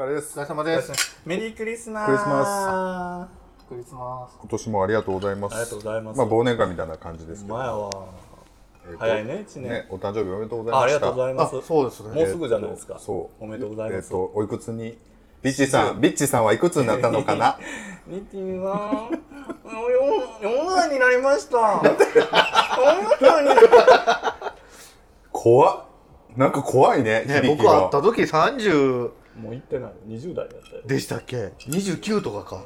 疲れです。お疲れ様です。メリークリスマス。クリスマクリス。マス。今年もありがとうございます。ありがとうございます。まあ忘年会みたいな感じですけど。前はえーと早いね一年。ねお誕生日おめでとうございました。あありがとうございあます、そうですね。もうすぐじゃないですか、そう。おめでとうございます、えっとおいくつに？ビッチさん。ビッチ。さんはいくつになったのかな？ニティは4歳になりました。4歳に怖っ。なんか怖いねね、響き僕会がった時30もう行ってない。20代だったよ。でしたっけ ?29 とかか。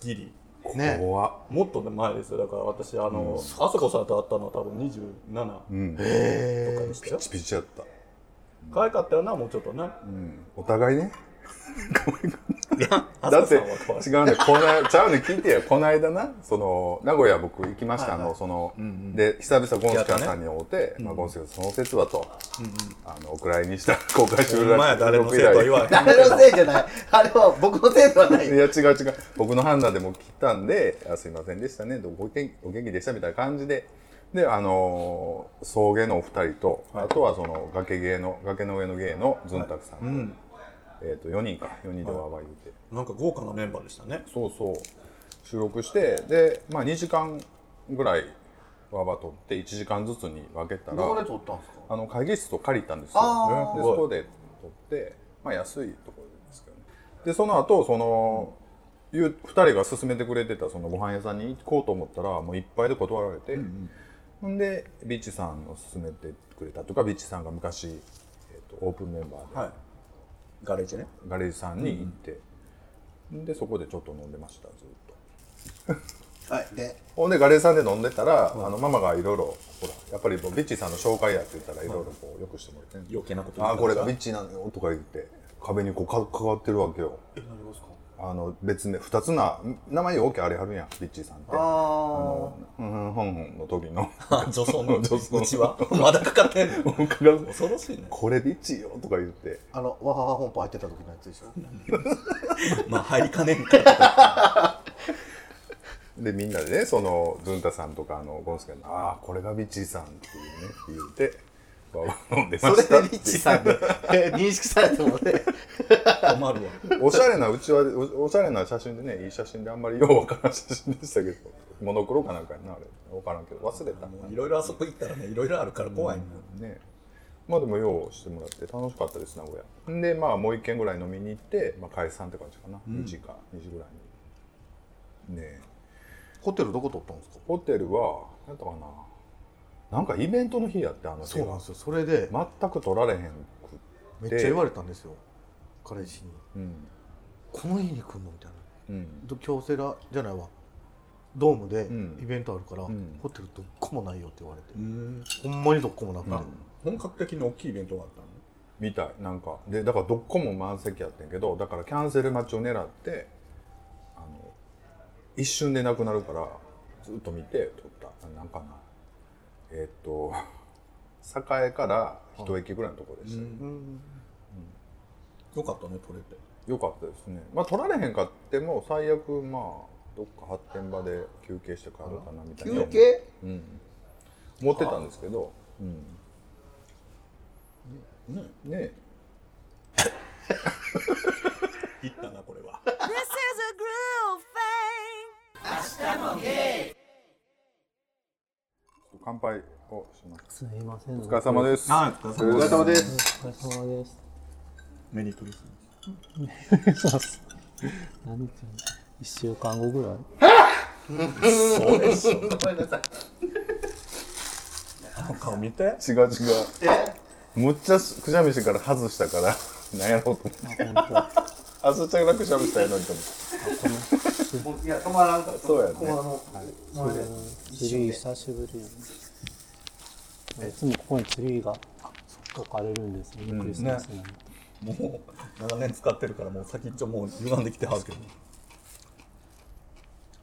ギリ。ね。怖っ。もっと前ですよ。だから私あの、あそこさんと会ったのは多分27うん。ピへとかでしたよ、チピチやった。可愛かったよなもうちょっとねうん。お互いね。あだって違うね。このちゃうね聞いてよ。この間なその名古屋僕行きました、はいはい。あのその、んうん。で久々ゴンスケやったねさんに会うて、まあ、うんゴンスケその説はと、あのお蔵入りにした 公開収録お前は誰のせいとは言わ誰のせいじゃない。あれは僕のせいではない。い。や違う違う。僕の判断でも来たんで「あすいませんでしたね。どうお元お元気でした」みたいな感じで。であのー送迎のお二人と、あとはその崖芸の崖の上の芸のずんたくさん。と、うんえっ、と4人か。4人でわーわー言うて、なんか豪華なメンバーでしたね。そうそう。収録してでまあ2時間ぐらいわーわー撮って1時間ずつに分けたらどこで撮ったんですか？あの会議室を借りたんですよ。でそこで撮って、まあ安いところですけどね。でその後その、いう二人が勧めてくれてたそのご飯屋さんに行こうと思ったらもういっぱいで断られて、ほんでビッチさんを勧めてくれたとかビッチさんが昔、えー、とオープンメンバーで、はいガレージね。ガレージさんに行って、でそこでちょっと飲んでましたずっと。はい。で、ほんでガレージさんで飲んでたら、あのママがいろいろほらやっぱりビッチさんの紹介やって言ったらいろいろこうよくしてもらって、余計なことあーこれががビッチなの。よとか言って壁にこうかかかってるわけよえ、何ですかあの別名二つな名前よくあれはるやんビッチさんって。ああのふんふんふんふんの時の。女装の女装うちは。まだかかってんの。恐ろしいね。これビッチよとか言って。あ。あの、わはは本舗入ってた時のやつでしょ。まあ入りかねんから。でみんなでねそのズンタさんとかあのゴンスケの「ああこれがビッチさん」っていうね言って飲んでまそれしたでリッチさんでえ 認識されてもね。困るわ。おしゃれなうちはおおしゃれな写真でねいい写真であんまりようわからん写真でしたけどモノクロかなんかやなあれ。わからんけど忘れた。もういろいろあそこ行ったらねいろいろあるから怖いねね。まあでも用意してもらって楽しかったです名古屋。んでまあもう一軒ぐらい飲みに行って、まあ、解散って感じかな、2時か2時ぐらいに。ね。ホテルどこ撮ったんですか？ホテルは何やったかななんかイベントの日やってあのそうなんですよ。それで、全く取られへんくめっちゃ言われたんですよ。彼氏に。うん。この日に来んのみたいな。うん。ど京セラじゃないわ。ドームでうん。イベントあるから、ん。ホテルどっこもないよって言われて、うん。ほんまにどっこもなくて、あ本格的に大きいイベントがあったの？みたい。なんかでだからどっこも満席やってんけどだからキャンセル待ちを狙ってあの一瞬でなくなるからずっと見て撮った。あなんかなえーっと栄から一駅ぐらいのところでしたよ、うん。よかったね撮れて。よかったですね。まあ取られへんかっても最悪まあどっか発展場で休憩して帰ろうかなみたいな。休憩？うん。思ってたんですけど。うん。ね。ね。行ったなこれは。This is a groove thing. 乾杯をします。すいません。お疲れ様です。はいお疲れ様です。お疲れ様です。メリークリスマス。何言一週間後ぐらい。そうでしょごめんなさい。顔見て。違う違う。むっちゃくしゃみしてから外したから。なんやろうと思って。あそっちゃんがくしゃみしたいのにと思っていや止まらんからそうやね。このあの前で。ツリー久しぶり。いつもここにツリーが置かれるんですよね、クリスマスなんて。もう長年使ってるからもう先っちょもう歪んできてはるけど。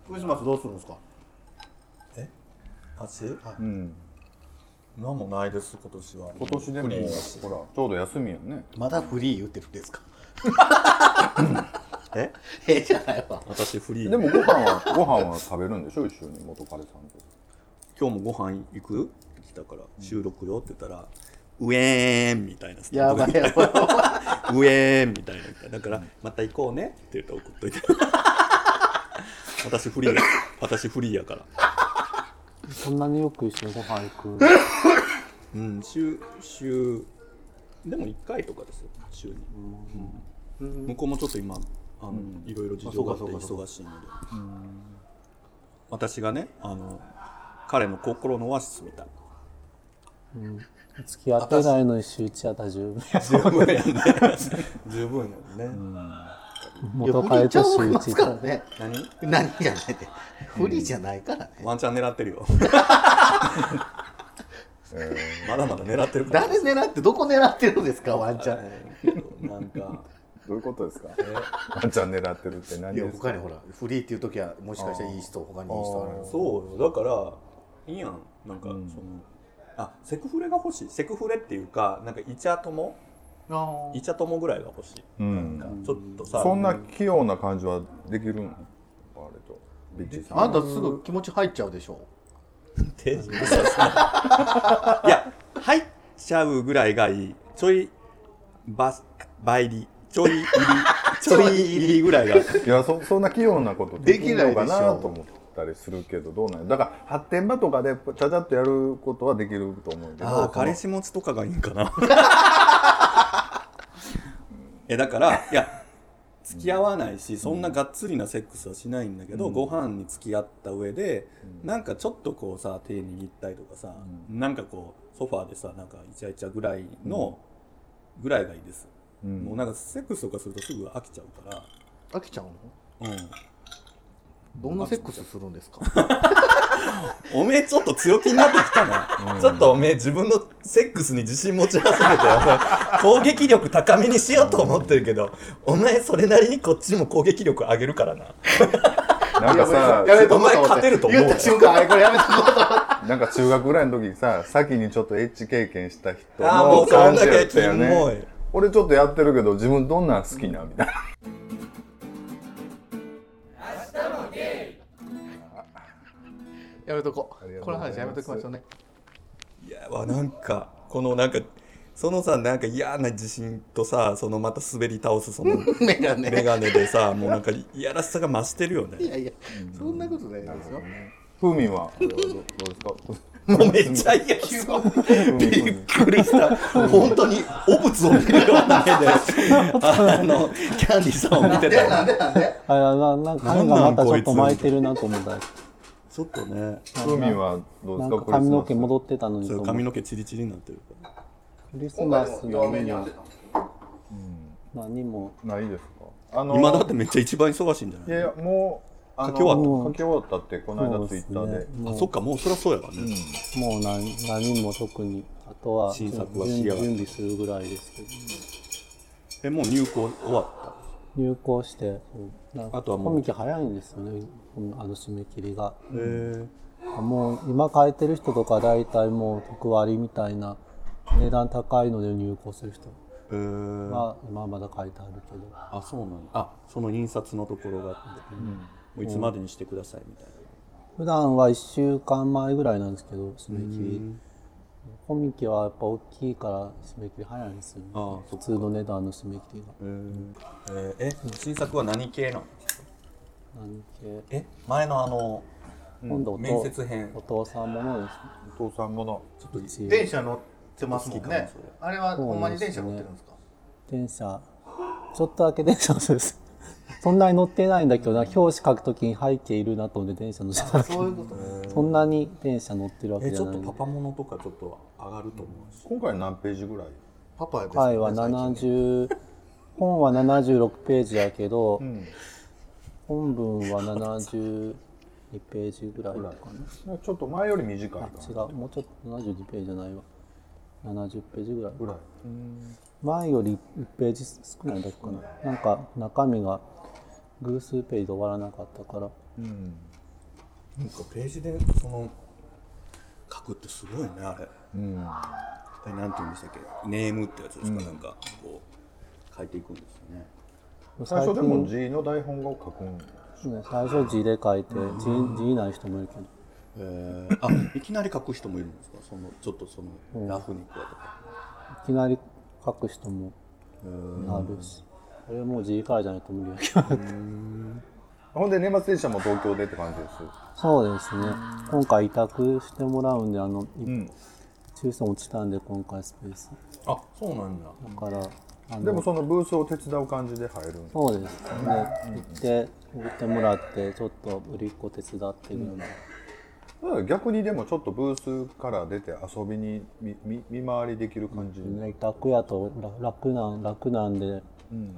クリスマスどうするんですか？え？足うん。何もないです今年は。今年でもほら。ちょうど休みやね。まだフリー言ってるんですか？えええじゃないわ。私フリー。でもご飯はご飯は食べるんでしょ？一緒に元彼さんと。今日もご飯行く？って来たから。収録よって言ったらウェーンみたいなやばいやばい。ウェーンみたいな。だからまた行こうねって言って送っといて。私フリーや。私フリーやから。そんなによく一緒にご飯行く？うん週週でも1回とかですよ週に、うん。向こうもちょっと今あの、いろいろ事情があって忙しいので、私がねあの彼の心のオアシスみたい付き合ってないのに週一やったら十分十分やね。十分やね、元彼と週ます一からね。何？何じゃないで不利じゃないからね。ワンチャン狙ってるよ。えまだまだ狙ってるから。誰狙ってどこ狙ってるんですか？ワンちゃんなんかーどういうことですか？ワンちゃん狙ってるって何いやですか？他にほらフリーっていう時はもしかしたらいい人他にいい人あるそうよ。だからいいやん。なんか、そのあセクフレが欲しい。セクフレっていうかなんかイチャ友？あイチャ友ぐらいが欲しい、うん。ちょっとさそんな器用な感じはできるんあれと。ビッチさん。あんたすぐ気持ち入っちゃうでしょ？手品いや入っちゃうぐらいがいい。ちょいバ倍入りちょい入りちょい入りぐらいが。いやそそんな器用なことできないでしょなと思ったりするけどどうなんや。だから発展場とかでちゃちゃっとやることはできると思うけど。ああ彼氏持ちとかがいいんかな。えだからいや付き合わないしそんながっつりなセックスはしないんだけど、ご飯に付き合った上で、なんかちょっとこうさ手握ったりとかさ、なんかこうソファーでさなんかイチャイチャぐらいの、ぐらいがいいです、ん。もうなんかセックスとかするとすぐ飽きちゃうか飽きちゃうの？ら、うん、どんなセックスするんですか？おめえちょっと強気になってきたな、ちょっとおめえ自分のセックスに自信持ち始めて攻撃力高めにしようと思ってるけどお前それなりにこっちも攻撃力上げるからな。なんかさやめとこうお前勝てると思う。言った瞬間あれこれやめとこうと思って。なんか中学ぐらいの時さ先にちょっとエッチ経験した人あーものうそんだけ感じやったよね俺ちょっとやってるけど自分どんなん好きなみたいな。やめとこありがとううこのございます。話やめときましょうね。いやわなんかこのなんかそのさなんか嫌な自信とさそのまた滑り倒すそのメガネメガネでさもうなんかいやらしさが増してるよね。いやいやそんなことないですよ。風味は？どうどうですか？もうめっちゃ嫌です風味びっくりした。本当に汚物を見るような目であのキャンディーさんを見てた。よなんでなんで？あななんか髪がまたちょっと巻いてるなと思った。らちょっとね。風味はどうでなんかすか髪の毛戻ってたのに髪の毛チリチリになってるから。クリスマスの何も。ないですか？あの今だってめっちゃ一番忙しいんじゃない？いやいやもう書き終わった。書き終わったってこの間ツイッターで。ねあそっかもうそりゃそうやわね、もう何何も特に。あとは新作は準備するぐらいですけど。えもう入校終わった？入校してあとはもう。コミケ早いんですよね。あの締め切りが。へえもう今書いてる人とか大体もう特割みたいな値段高いので入校する人。えー、は今まだ書いてあるけど。あそうなんだ。あその印刷のところが。あって、もういつまでにしてくださいみたいな、普段は1週間前ぐらいなんですけど締め切りコミケはやっぱ大きいから締め切り早いんですよね。ああ普通の値段の締め切りがえー。えーえ新作は何系なの？何系？え前のあの今度お面接編。お父さんものですお父さんもの。ちょっと電車乗ってますもんね。あれはほんまに電車乗ってるんですか？電車。ちょっとだけ電車乗ってるんですそんなに乗ってないんだけどな表紙書くときに背景いるなと思って電車乗ってたそういうこと。そんなに電車乗ってるわけえちょっじゃないとパパものとかちょっと上がると思うし。今回何ページぐらい？パパです回は70本は76ページやけど、本文は72ページぐらいかな。ちょっと前より短いかあ違う。もうちょっと72ページじゃないわ。70ページぐらいぐらい前より1ページ少ないだけかな。なんか中身が偶数ページで終わらなかったから。なんかページでその書くってすごいねあれ。うん。えなんて言うんでしたっけ？ネームってやつですか、なんかこう書いていくんですよね。最初でも字の台本を書くんね。最初字で書いて字字ない人もいるけど。えー、あいきなり書く人もいるんですか？そのちょっとそのラフにこうやって。いきなり書く人もあるしこれもう G からじゃないと無理やけどほんで年末年始はもう東京でって感じです。そうですね。今回委託してもらうんであの、ん。抽選落ちたんで今回スペース。あそうなんだだからでもそのブースを手伝う感じで入るんですそうです。ね行って売ってもらってちょっと売りっ子手伝ってるような、だから逆にでもちょっとブースから出て遊びに見見見回りできる感じ、委託やと楽なん。楽なん。で、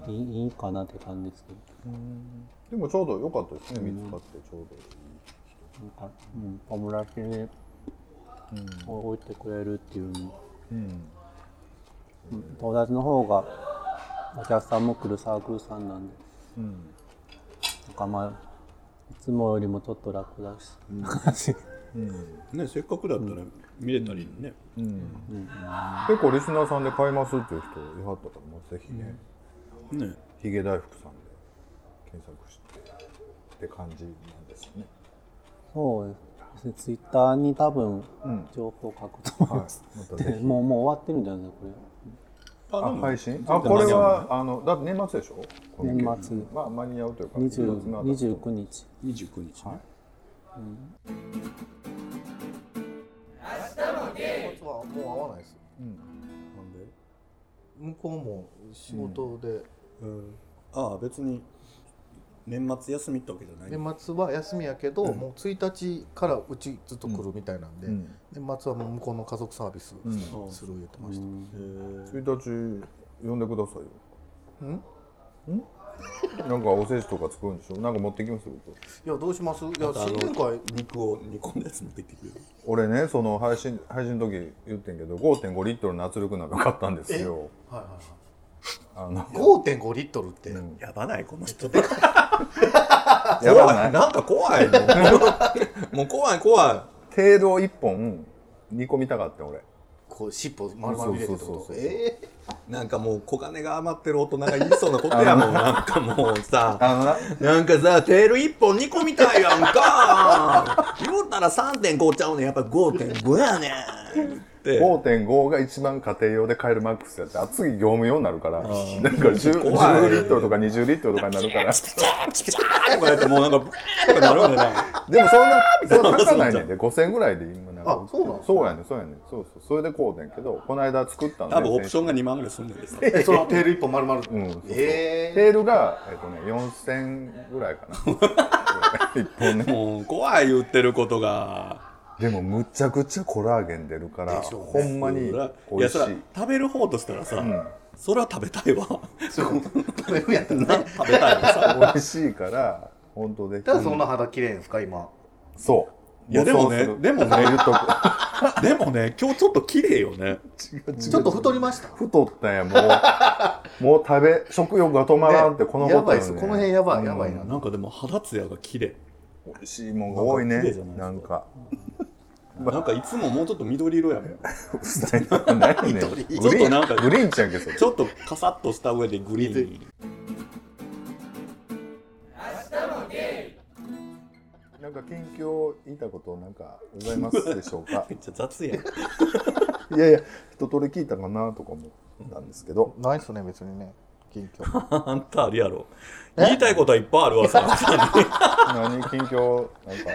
いいいいかなって感じですけど。でもちょうど良かったですね、見つかってちょうど。いいなんか、うん、小村家に、置いてくれるっていうの、うん友達の方がお客さんも来るサークルさんなんで、なんかまあいつもよりもちょっと楽だし、感じねせっかくだったら見れたりね、結構リスナーさんで買いますっていう人いはったからもうぜひね、ね。ヒゲ大福さんで検索してって感じなんですね。そうですね。ツイッターに多分情報書くと思います、またぜでもうもう終わってるんじゃないですかこれ。あ配信？あこれはあのだって年末でしょ？年末。まあ間に合うというか20年末の後29日。29日ね、年末はもう会わないです。なんで？向こうも仕事で、ああ別に年末休みってわけじゃない、年末は休みやけど、もう1日からうちずっと来るみたいなんで、ん。年末はもう向こうの家族サービスする言ってました、1日呼んでくださいよ。うん？なんかおせちとか作るんでしょ？なんか持ってきますよ僕。いやどうします？いや新年会肉を煮込んだやつ持ってきてくれる。俺ねその配信配信の時言ってんけど5.5リットルの圧力鍋買ったんですよ。はいはいあの5.5リットルって、やばないこの人。やば怖ない。い。なんか怖いもう もう怖い怖い。テールを1本煮込みたかった俺。こう尻尾丸々入れてってこと？そうそうそうそうえなんかもう小金が余ってる大人が言いそうなことやもん。なんかもうさな。なんかさテール一本煮込みたいやんか。言うたら3.5ちゃうねん。やっぱ5.5やねんって。5.5が一番家庭用で買えるマックスやってあ次業務用になるから。だから 10, 怖い。10リットルとか20リットルとかになるから。チキチャーとかやってもうなんかブーとかなるわけなでもそんなそんな高かないねんで5000円ぐらいで今なんかあそうなのそうやねんそうやねんそうそうそれでこうねんけどこの間作ったの多分オプションが2万ぐらいすんねんですえそのテール一本丸々、うんそうそうえテールが、えっとね、4000ぐらいかな一本ねもう怖い言ってることがでもむちゃくちゃコラーゲン出るから、ね。ほんまにい美味しい。食べる方としたらさ、それは食べたいわ。ー、そう。食べるんやったらね食べたいわさ。美味しいから本当で。だからそんな肌綺麗んですか今。そう。いやでもねでもね。言っとくでもね 今日ちょっと綺麗よね。ちょっと太りました？太ったんやもう。もう食べ食欲が止まらんってこのことや。ばいです。この辺やばいやばいな、なんかでも肌ツヤが綺麗美味しいもんが多いねなんかなんか。なんかいつももうちょっと緑色やもん。何やねちょっとなんかグリーンちゃんけそれ。ちょっとカサッとした上でグリーン。に なんか近況言いたことなんかございますでしょうか？めっちゃ雑やん。いやいや一通り聞いたかなとか思ったんですけど。ないっすね別にね。近況あんたあるやろ言いたいことはいっぱいあるわさ 何近況なんか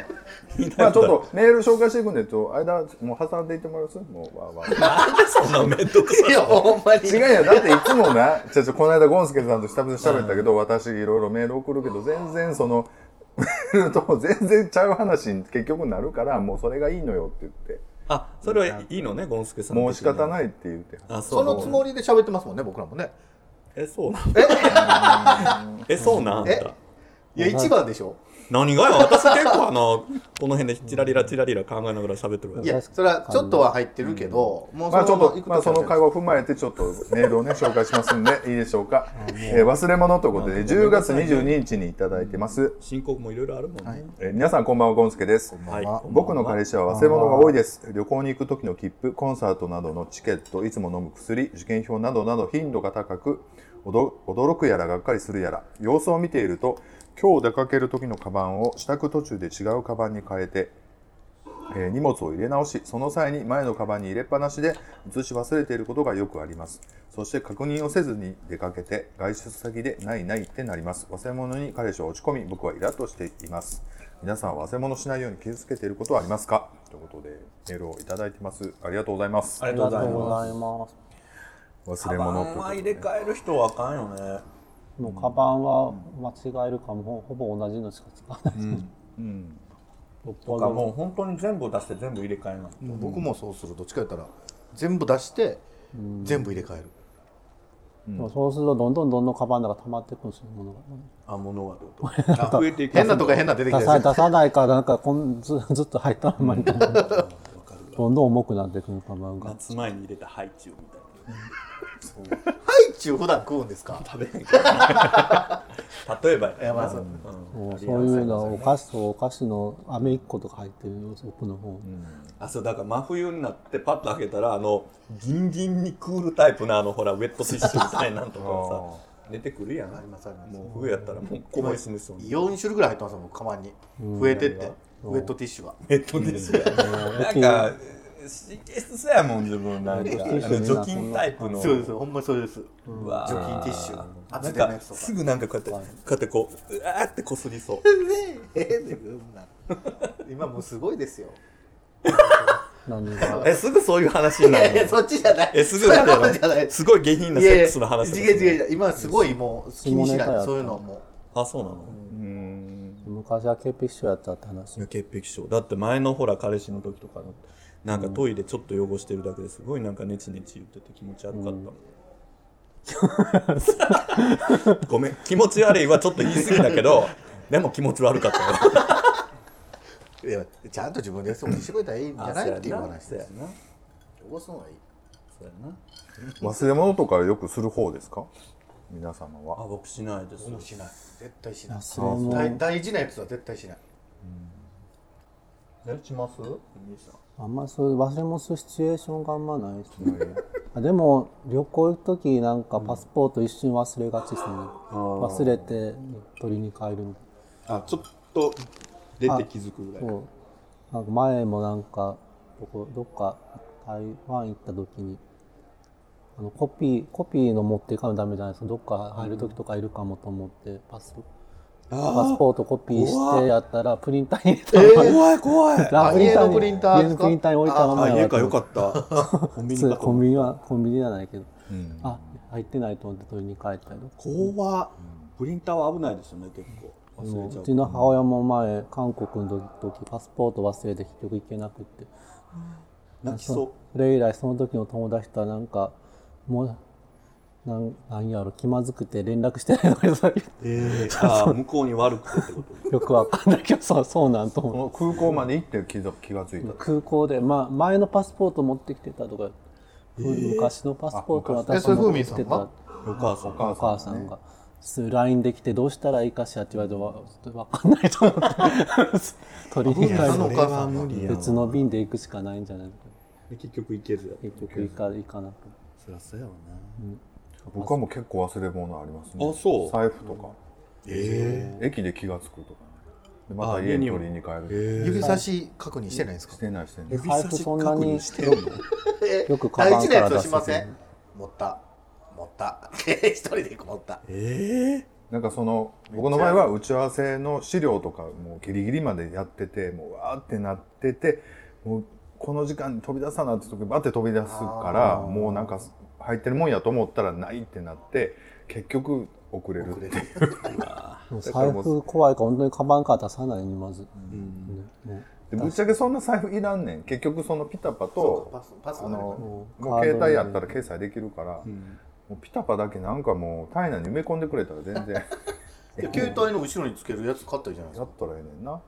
まあちょっとメール紹介していくんでと間もう挟んでいってもらいます？もうわーわー。なんでそんなめんどくさいいやほんまに。違うやんだっていつもなちょちょこの間ゴンスケさんと久々に喋ったけど、私いろいろメール送るけど全然そのメールと全然ちゃう話に結局なるからもうそれがいいのよって言って。あそれはいいのねゴンスケさんもう仕方いないって言って。あそう。そのつもりで喋ってますもんね僕らもねえそうなん え？そうなんあんえ？たいや一番でしょ。何がよ私結構あのこの辺でチラリラチラリラ考えながら喋ってるわ。いやそれはちょっとは入ってるけど、もうまあちょっとまあその会話話を踏まえてちょっとメールをね紹介しますんでいいでしょうか、えー忘れ物ということで10月22日にいただいてます、申告もいろいろあるもんね、えー皆さんこんばんはゴンスケです。は。い。僕の彼氏は。忘れ物が多いです。旅行に行く時の切符コンサートなどのチケットいつも飲む薬受験票などなど頻度が高く驚驚くやらがっかりするやら。様子を見ていると今日出かける時のカバンを支度途中で違うカバンに変えてえー荷物を入れ直しその際に前のカバンに入れっぱなしで移し忘れていることがよくあります。そして確認をせずに出かけて外出先でないないってなります。忘れ物に彼氏は落ち込み僕はイラッとしています。皆さんは忘れ物しないように気をつけていることはありますか？ということでメールをいただいてます。ありがとうございます。ありがとうごございます。す忘れ物ということは入でれ替える人はあかんよねもうカバンは間違えるかもほほぼ同じのしか使わない、うん。よっとかも。う本当に全部出して全部入れ替えな僕もそうする。どっちか言ったら全部出して全部入れ替える。でもそうするとどんどんどんどんカバンの中溜まっていくんですよものが。あ物がってことあ増えていく。変なとか変な出てきた。出さ出さないからなんかこんずずっと入ったままみたいなどんどん重くなっていくのカバンが。夏前に入れたハイチュウみたいなハイチュウ普段食うんですか？食べへんけど。例えばや。いやまあそう。もう。そういうのお菓子とお菓子の飴1個とか入ってる奥の方、あそうだから真冬になってパッと開けたらあのギンギンにクールタイプのあのほらウェットティッシュみたいなんとかさ 出てくるやん。ありますあります。もう冬やったらもうこぼれ死ぬそうに4種類ぐらい入ってますもんカバンに増えてって。ウェットティッシュが。ウェットティッシュやなんか神経質そうやもん自分なんか。除菌タイプの。そうですほんまにそうです。うわ除菌ティッシュなんかすぐなんかこうやってこうやってこううわーってこすりそう。ええでそんな。今もうすごいですよ。何が？えすぐそういう話になるの？そっちじゃない。えすぐじゃなすごい下品ないセッやいやクスの話とか違う違う違う。今すごいもう気にしない。そういうのも。あそうなの？うん。昔は潔癖症やったって話。いや潔癖症。だって前のほら彼氏の時とかのなんかトイレちょっと汚してるだけですごいなんかネチネチ言ってて気持ち悪かった ごめん。気持ち悪いはちょっと言い過ぎだけど でも気持ち悪かったよ。いやちゃんと自分で掃除してくれたらいいんじゃないっていう話でな。汚すのはいい。そうやな。忘れ物とかよくする方ですか？皆様あは僕しないです。もうしない。絶対しない。大大事なやつは絶対しない。えします？兄さんあんまそういう忘れ物するシチュエーションがあんまないですね。あでも旅行行く時なんかパスポート一瞬忘れがちですね、忘れて取りに帰るみたいあちょっと出て気づくぐらい。なそう。なんか前もなんかどこどっか台湾行った時にあのコピーコピーの持っていかないとダメじゃないですか。どっか入る時とかいるかもと思ってパスパスポートコピーしてやったらプリンターに入れたまま、怖い怖い。家のプリンター家のプリンターに置いたまま家かよかった。コンビニコンビニはコンビニじゃないけど、あ入ってないと思って取りに帰ったりとか怖っ。プリンターは危ないですよね結構。忘れちゃう。うちの母親も前韓国の時パスポート忘れて結局行けなくって。泣きそう。それ以来その時の友達とはなんかもうなんなんやろ気まずくて連絡してないのにえー、あー向こうに悪くてってこと？よくわかんないけどそうそうなんとこ思う。の空港まで行って気づ気がついた。空港で、まあ、前のパスポート持ってきてたとか、昔のパスポート私あ昔えそれ持ってきてた。お母さんお母さんが。LINE できてどうしたらいいかしらって言われて分かんないと思って。取りあのおる母さん。が別の便で行くしかないんじゃないのか。で結局行けずや結局行か行かなくそりゃそうやわな僕はもう結構忘れ物ありますね。あそう。財布とか。え駅で気がつくとか。ねでまあた家に取りに帰るえ指差し確認してないんですか？してないしてない。指財布そんなにしてるの？え よくカバンから大事なやつはしませ出すん？持った。持った。一人で持った。えなんかその僕の場合は打ち合わせの資料とかもうギリギリまでやっててもうわーってなっててもうこの時間に飛び出さなって時バッて飛び出すからもうなんか入ってるもんやと思ったらないってなって結局遅れるっていう。もう。財布怖いから本当にカバンから出さないにまず、ねもうでぶっちゃけそんな財布いらんねん。結局そのピタパとパスパスあのうん。もう携帯やったら決済できるから、もうピタパだけなんかもう体内に埋め込んでくれたら全然。携帯の後ろにつけるやつ買ったじゃないですか。やったらええねんな。は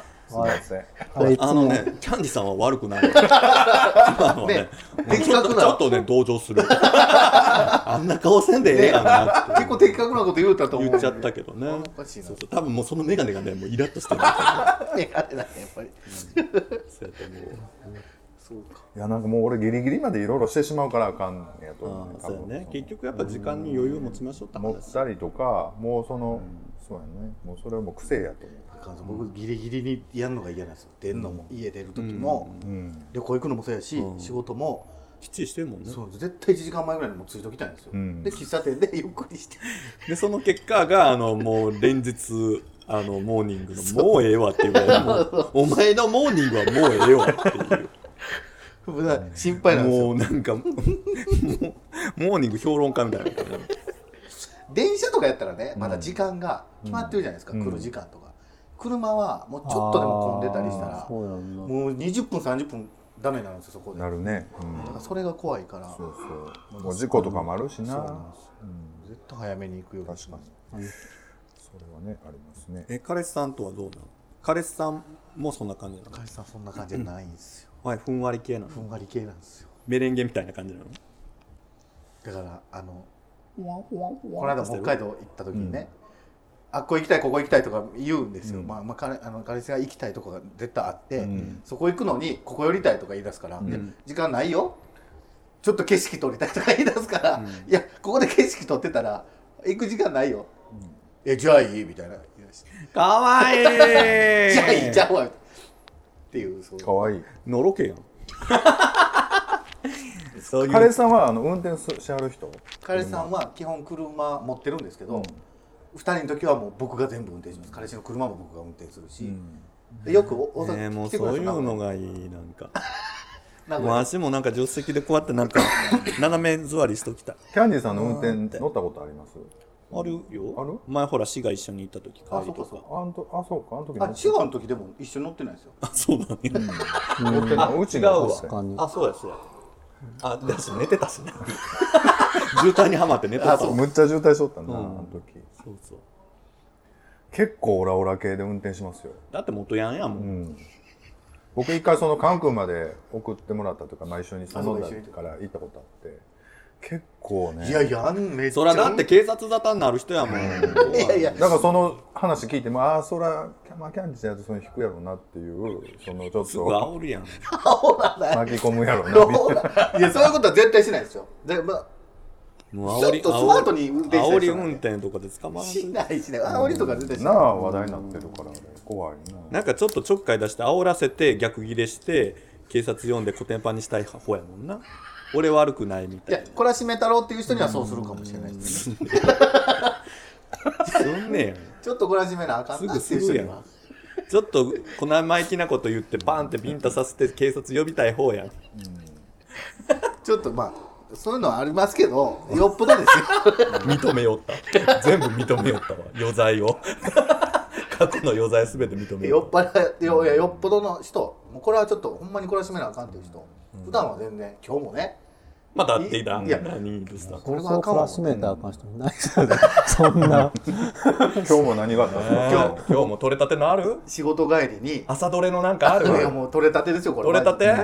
い すい。ませんあのねキャンディさんは悪くない。今のはねね的確な。ちょっとね同情する。あんな顔せんでええやんなって結構的確なこと言うたと思う。言っちゃったけどね。おかしいな。そうそう。多分もうその眼鏡がねもうイラッとしてる。ねあれだねやっぱり。そうやってもう。そうか。いやなんかもう俺ギリギリまでいろいろしてしまうからあかんねやと思うねああそうやね。多分。結局やっぱ時間に余裕を持ちましょうって持話ったりとかもうその、そうやね。もうそれはもう癖やと思うあかんぞ。僕ギリギリにやるのが嫌なんですよ。出るのも、家出る時も、うん。旅行行くのもそうやし、仕事も。きっちりしてるもんね。そう絶対1時間前ぐらいにもうついときたいんですよ、ん。で喫茶店でゆっくりして。でその結果が あのもう連日あのモーニングの「もうええわ」っていう。う。お前のモーニングはもうええわっていう。心配なんですよ。もうなんか もうモーニング評論家みたいな電車とかやったらねまだ時間が決まってるじゃないですか、来る時間とか車はもうちょっとでも混んでたりしたあらもう20分30分ダメなんですよそこで。なるね、うん。だからそれが怖いから。そうそう。もう事故とかもあるしな。そうなんです絶対早めに行くように確かに。それはねありますね。え彼氏さんとはどうなの？彼氏さんもそんな感じなの？彼氏さんそんな感じじゃないんですよ。はいふんわり系なの？ふんわり系なんですよ。メレンゲみたいな感じなの？だからあのここの間北海道行った時にね、あっこ行きたいここ行きたいとか言うんですよ、まあまあ彼あの彼氏が行きたいとこが絶対あって、そこ行くのにここ寄りたいとか言い出すから、いや時間ないよ。ちょっと景色撮りたいとか言い出すから、いやここで景色撮ってたら行く時間ないよ、えじゃあいい？みたいな。かわいい。じゃあいいじゃあわっていうそうかわいい。のろけやん。そういう。彼氏さんはあの運転しはる人？彼氏さんは基本車持ってるんですけど、二人の時はもう僕が全部運転します。彼氏の車も僕が運転するし、でよくお大えー、もうそういうのがいいなんか。もう足もなんか助手席でこうやってなんか 斜め座りしときたい。キャンディーさんの運転乗ったことあります？あるよ。ある？前ほら市が一緒に行った時帰ありとか。そうかそうか。あんとあそうか。あの時あ中学の時でも一緒に乗ってないですよ。あそうだね乗ってない。うち違うわ。あそうやそうや。あだし寝てたしな 渋滞にはまって寝てた。わむっちゃ渋滞しとったな、うん。あの時。そうそう結構オラオラ系で運転しますよ、だって元ヤンやもん、うん、僕一回その関空まで送ってもらったというか、まあ、一緒にそのあそう一緒にから行ったことあって結構ね。いやいやあんめっちゃそらだって警察沙汰になる人やもん。いやいやだからその話聞いてもああそら、まあ、キャンディーさんやとその引くやろうなっていうそのちょっすぐと煽るやん。ほらない巻き込むやろうな。いやそういうことは絶対しないですよ。で、まあ、もうちょっとスマートに運転した煽り運転とかで捕まらんしないしない煽りとか絶対しない。なあ話題になってるからあれ。怖いな。なんかちょっとちょっかい出して煽らせて逆ギレして警察呼んでコテンパンにしたい方やもんな。俺悪くないみいたいや懲らしめ太郎っていう人にはそうするかもしれないです、なすんねやちょっと懲らしめなあかんなっていう人には。ちょっと小生意気なこと言ってバンってビンタさせて警察呼びたい方やん。ちょっとまあそういうのはありますけどよっぽどですよ。認めよった。全部認めよったわ。余罪を。過去の余罪すべて認めよっぱらよいやよっぽどの人。もうこれはちょっとほんまに懲らしめなあかんっていう人、普段は全然今日もね。たまた会っていたいや。何ルスターこれはそうあかんわ。懲らしめたらあかん人いないですよね。そんな。今日も何があった今日今日。も取れたてのある？仕事帰りに。朝どれのなんかある？いやもう取れたてですよこれ。取れたて、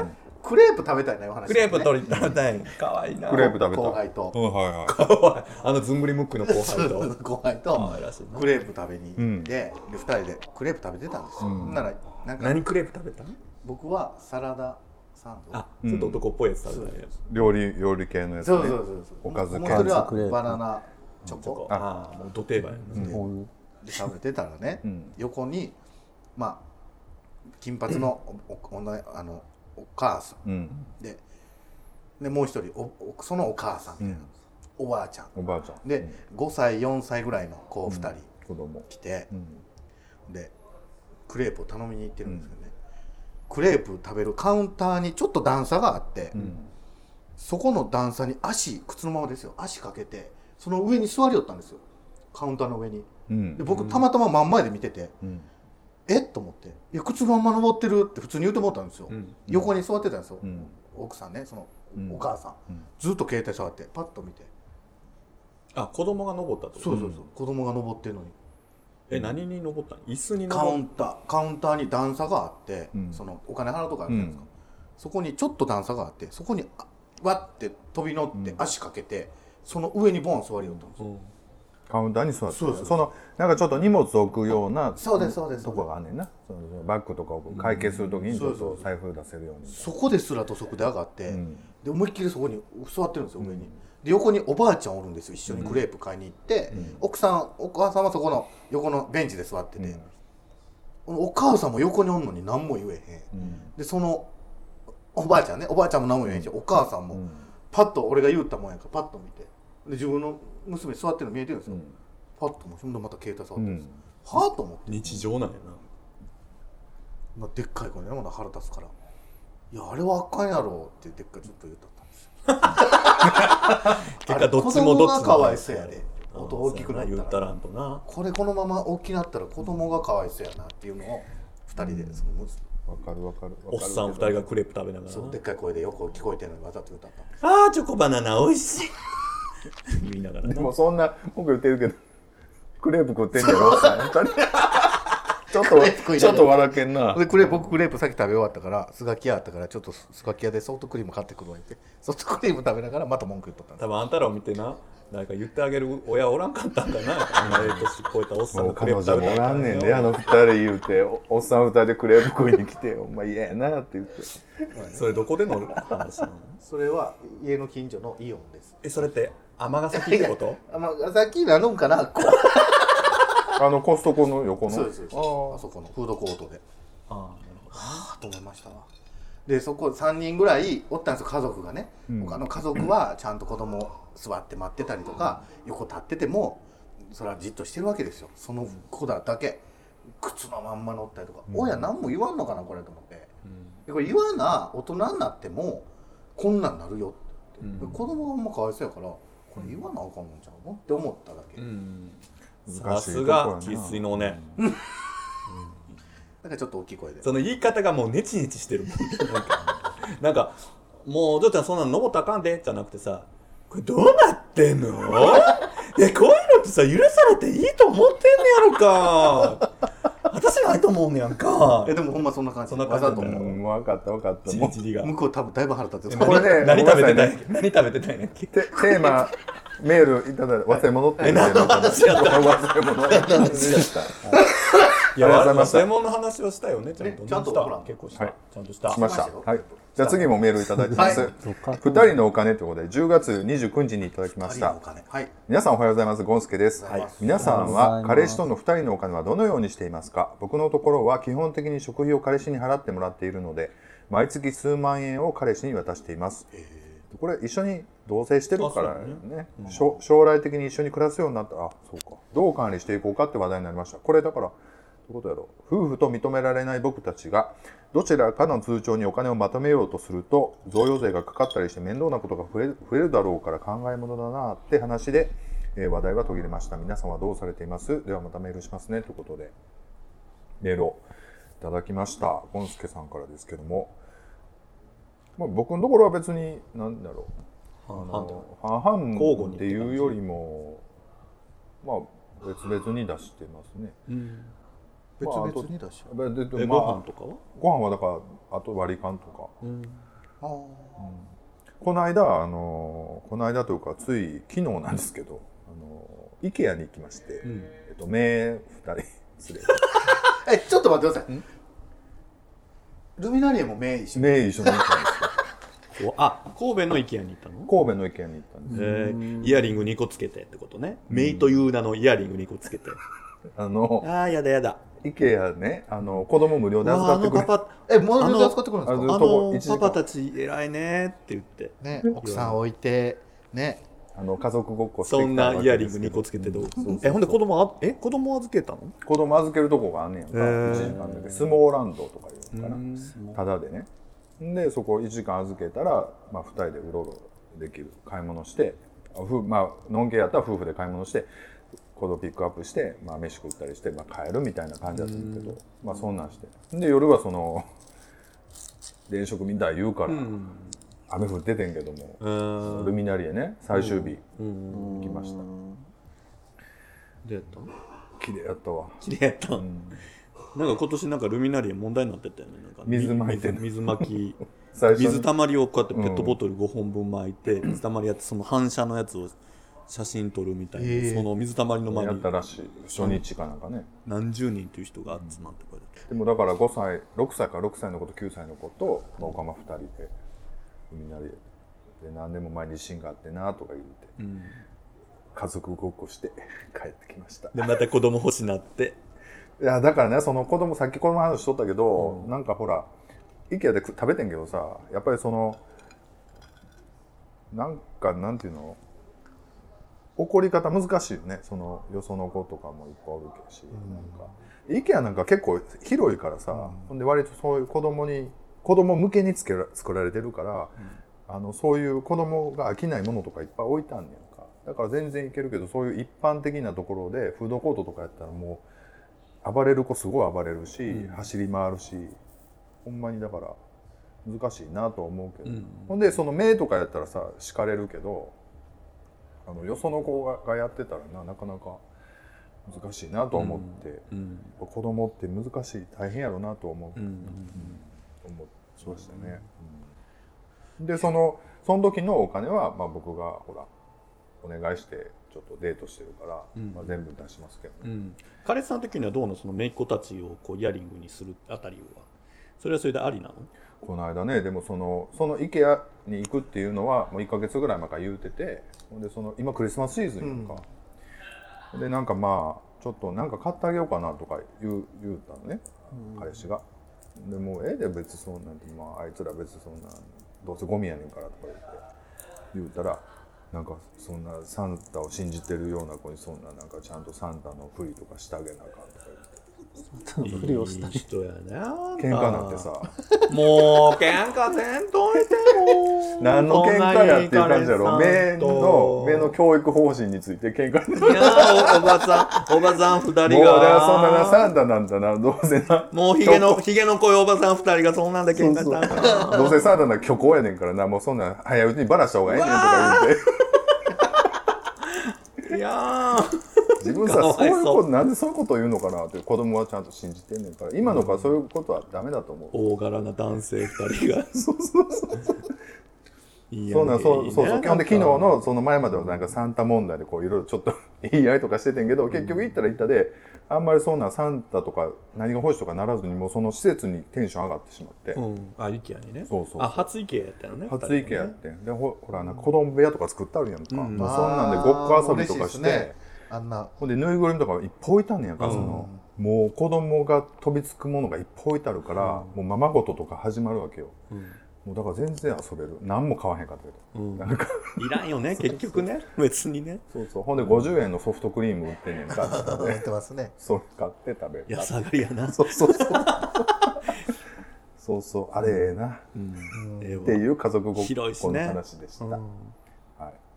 クレープ食べたいなお話、クレープ取りたたいかわいいな。クレープ食べた後輩と。うんはいはいかわいいあのずんぐりムックの後輩と。後輩と。可愛らしいな。クレープ食べに行って、うん。で2人でクレープ食べてたんですよ、ほんならなんか何クレープ食べたの？僕はサラダサンド。あちょっと男っぽいやつ食べたん。や料理料理系のやつね。そうそうそうそう。おかず系。もう一人はクレープ。バナナチョコ。ああもうど定番やなほん。で食べてたらね、ん。横にまあ金髪のおおおなあのお母さん。うん。ででもう一人おおそのお母さんみたいな、おばあちゃん。おばあちゃん。で、5歳4歳ぐらいの子2人。子供。来て、うん。でクレープを頼みに行ってるんですけどね、クレープ食べるカウンターにちょっと段差があって、そこの段差に足靴のままですよ。足かけてその上に座りよったんですよ。カウンターの上に。うん。で僕たまたま真ん前で見てて、んえ？っと思って「いや靴のまま登ってる」って普通に言うてもったんですよ、ん。横に座ってたんですよ、ん。奥さんねそのん。お母さん、ずっと携帯触ってパッと見て、あ子供が登ったってこと？そうそうそう。子供が登ってるのに。え何に登ったの？椅子にカウンター。カウンターに段差があって、ん。そのお金払うとかあるじゃないですか、そこにちょっと段差があってそこにあわって飛び乗って足かけて、その上にボン座りよったんですよ、カウンターに座ってそのなんかちょっと荷物置くようなそうですそうです。とこがあんねんな。そのバッグとかを会計するときにちょっと財布出せるように。そこですら土足で上がって、ん。で思いっきりそこに座ってるんですよ上に、で横におばあちゃんおるんですよ一緒にクレープ買いに行って、奥さんお母さんはそこの横のベンチで座ってて、お母さんも横におんのに何も言えへん、でそのおばあちゃん。ねおばあちゃんも何も言えへんしお母さんもパッと俺が言ったもんやからパッと見てで自分の娘座ってるの見えてるんですよ、パッともう。また携帯触ってるんですよ、はあと思って。日常なんやな。まあ、でっかい声でね。まだ腹立つから「いやあれはあかんやろ」ってでっかいずっと言ったったんですよ。結果どっちもどっちあれ子供がかわいそうやで音大きくなったら言ったら。んとな。これこのまま大きなったら子供がかわいそうやなっていうのを二人でそのわかるわかるおっさん二人がクレープ食べながらそうでっかい声でよく聞こえてるのにわざと歌ったあーチョコバナナ美味しい言いながらでなもそんな僕言ってるけどクレープ食ってんねやろ？おっさん二人ちょっとちょっと笑けんな。でクレープ僕クレープさっき食べ終わったからスガキ屋あったからちょっとスガキ屋でソフトクリーム買ってくるわってソフトクリーム食べながらまた文句言っとったんです。多分あんたらを見てななんか言ってあげる親おらんかったんかな。あん年超えたおっさんがクレ彼女ープ食べたもおらんねんであの二人言うておおっさん二人でクレープ食いに来てお前嫌やなって言って。それどこでの話なの？それは家の近所のイオンです。えそれって尼崎ってこと？あまあさっきなのんかなこう あのコストコの横の？そうですそうです。あそこのフードコートで。ああなるほどはあと思いましたわ。でそこ3人ぐらいおったんですよ家族がね、他の家族はちゃんと子供座って待ってたりとか、横立っててもそれはじっとしてるわけですよ。その子だだけ。靴のまんま乗ったりとか、親何も言わんのかなこれと思って、でこれ言わな大人になってもこんなんなるよって、子供がほんまかわいそうやからこれ言わなあかんのちゃうの？って思っただけ、うん。さすが生粋のね。だからちょっと大きい声で。その言い方がもうネチネチしてる。も んなんかなんかもうどうちゃんそんなの登ったらあかんでじゃなくてさこれどうなってんの？いやこういうのってさ許されていいと思ってんねやろか私ないと思うねやんか。えでもほんまそんな感じ。そんな感じわざとう思う。ん分かった分かった。もうチリチリが向こう多分だいぶ腹立ってるこれね何食べてたいね何食べてたんやっけ？テテーマメールいただいて忘れ物って言って何の話やった？忘れ物でしたいやありがとうございました忘れ物の話をしたよね。ちゃんとね。ちゃんとしたほら。結構した、はい。ちゃんとした。しました。はい。じゃあ次もメールいただいてます、はい。二人のお金ということで10月29日にいただきました。はい。皆さんおはようございます。ゴンスケです、はい。皆さんは彼氏との2人のお金はどのようにしていますか？僕のところは基本的に食費を彼氏に払ってもらっているので毎月数万円を彼氏に渡しています。これ一緒に同棲してるからね。しょ将来的に一緒に暮らすようになった。らあそうか。どう管理していこうかって話題になりました。これだからどういうことやろ。う夫婦と認められない僕たちがどちらかの通帳にお金をまとめようとすると贈与税がかかったりして面倒なことが増える増えるだろうから考えものだなって話で、えー話題は途切れました。皆さんはどうされています？ではまたメールしますね。ということでメールをいただきました。ゴンスケさんからですけども、まあ、僕のところは別に何だろう。半々。っていうよりもまあ別々に出してますね。別まああと々にだしででえまあご飯とかは？ご飯はだからあと割り勘とか、あー。この間あのこの間というかつい昨日なんですけどあの IKEA に行きまして、えっと名2人失礼 えちょっと待ってください。ルミナリエも名医師名一緒 に行ったんですよ。おあ神戸の IKEA に行ったの？神戸の IKEA に行ったんです、えー。イヤリング2個つけてってことね。メイという名のイヤリング2個つけて。あのああやだやだ IKEA ねあの子供無料で預かってくれのパパえモデルあので扱ってくるんですか？あのパパたち偉いねって言って。ね奥さん置いてね。あの家族ごっこしてそんなイヤリング2に個つけてどう？えほんで子供あえ子供預けたの？子供預けるとこがあんねんか、へー。1時間だけ。相撲ランドとかいうのかな。ただでね。でそこ1時間預けたら、まあ、2人でうろうろできる。買い物してあふまあのんけやったら夫婦で買い物して子供ピックアップして、まあ、飯食ったりして、まあ、帰るみたいな感じだったんだけど、まあそんなんして。で夜はその電飾みたい言うから、雨降っててんけども、うん。ルミナリエね。最終日行きました、どうやった？綺麗やったわ。綺麗やった、なんか今年なんかルミナリエ問題になってたよね。なんか水撒いて水水巻き。水たまりをこうやってペットボトル5本分巻いて、水たまりやってその反射のやつを写真撮るみたいな、えーその水たまりの前やにったらしい。初日かなんかね、何十人という人が集まってこれでもだから5歳6歳か6歳の子と9歳の子とおかま2人で海なりで何年も前に地震があってなとか言って、家族ごっこして 帰ってきました。でまた子供欲しなって。いやだからねその子供さっき子供の話しとったけど、なんかほら IKEA で食べてんけどさやっぱりそのなんかなんていうの？怒り方難しいよね。そのよその子とかもいっぱいおるけし、なんか。IKEA なんか結構広いからさ、ほんで割とそういう子供に子供向けにつけら作られてるから、あのそういう子供が飽きないものとかいっぱい置いたんねやんか。だから全然いけるけどそういう一般的なところでフードコートとかやったらもう暴れる子すごい暴れるし、走り回るし。ほんまにだから難しいなとは思うけど、ほんでその目とかやったらさ叱れるけどあのよその子ががやってたらななかなか難しいなとは思って、うん子供って難しい大変やろなとは思う、うん。思いましたね、うん。でそのその時のお金は、まあ、僕がほらお願いしてちょっとデートしてるから、まあ、全部出しますけどね、うん。彼氏さん的にはどうなの？その姪っ子たちをこうイヤリングにするあたりは。それはそれでありなの？この間ねでもそのその IKEA に行くっていうのはもう1か月ぐらい前から言うててでその今クリスマスシーズンやんか、でなんかまあちょっとなんか買ってあげようかなとか言う言うたのね、彼氏が。でもうええで別にそんなんてまああいつら別にそんなどうせゴミやねんからとか言って言うたらなんかそんなサンタを信じてるような子にそんななんかちゃんとサンタのふりとかしてあげなあかんとか言ってふりをしたいい人やな喧嘩なんてさ。もう喧嘩せんといても。何の喧嘩やっていう感じやろ。目の目のも教育方針について喧嘩いやおばさんおばさん二人が。もうそんななサンタなんだな。どうせな。もうひげのひげの濃いおばさん二人がそんなんで喧嘩したんかどうせサンタな虚構やねんからな。もうそんなん早いうちにバラした方がええねんとか言って。いやー自分さそう。そういうことなんでそういうこと言うのかなって子供はちゃんと信じてんねんから。今の子はそういうことはダメだと思う、大柄な男性二人が。そうそうそういやそうなんそうそうそう。いいね基本で昨日のその前まではなんかサンタ問題でこういろいろちょっと 言い合いとかしててんけど結局行ったら行ったであんまりそんなサンタとか何が欲しいとかならずにもうその施設にテンション上がってしまって、うん。あ IKEA にね。そうそうあ初 IKEA やったよね初池やってん。でほほらなんか子供部屋とか作ってあるやんか、うん。もうそんなんでごっこ遊びとかして、あんな。ほんでぬいぐるみとかいっぱい置いたんねやんか、そのもう子供が飛びつくものがいっぱい置いてあるから、もうままごととか始まるわけよ、もうだから全然遊べる。何も買わへんかったけど、うん。なんか。いらんよね結局ね。別にね。そうそう。ほんで50円のソフトクリーム売ってんねんかって。言ってますね。それ買って食べる。安上がりやな。そうそうそう。そうそう。あれええな、ええわ。っていう家族ごっこの話でした、うん。はい、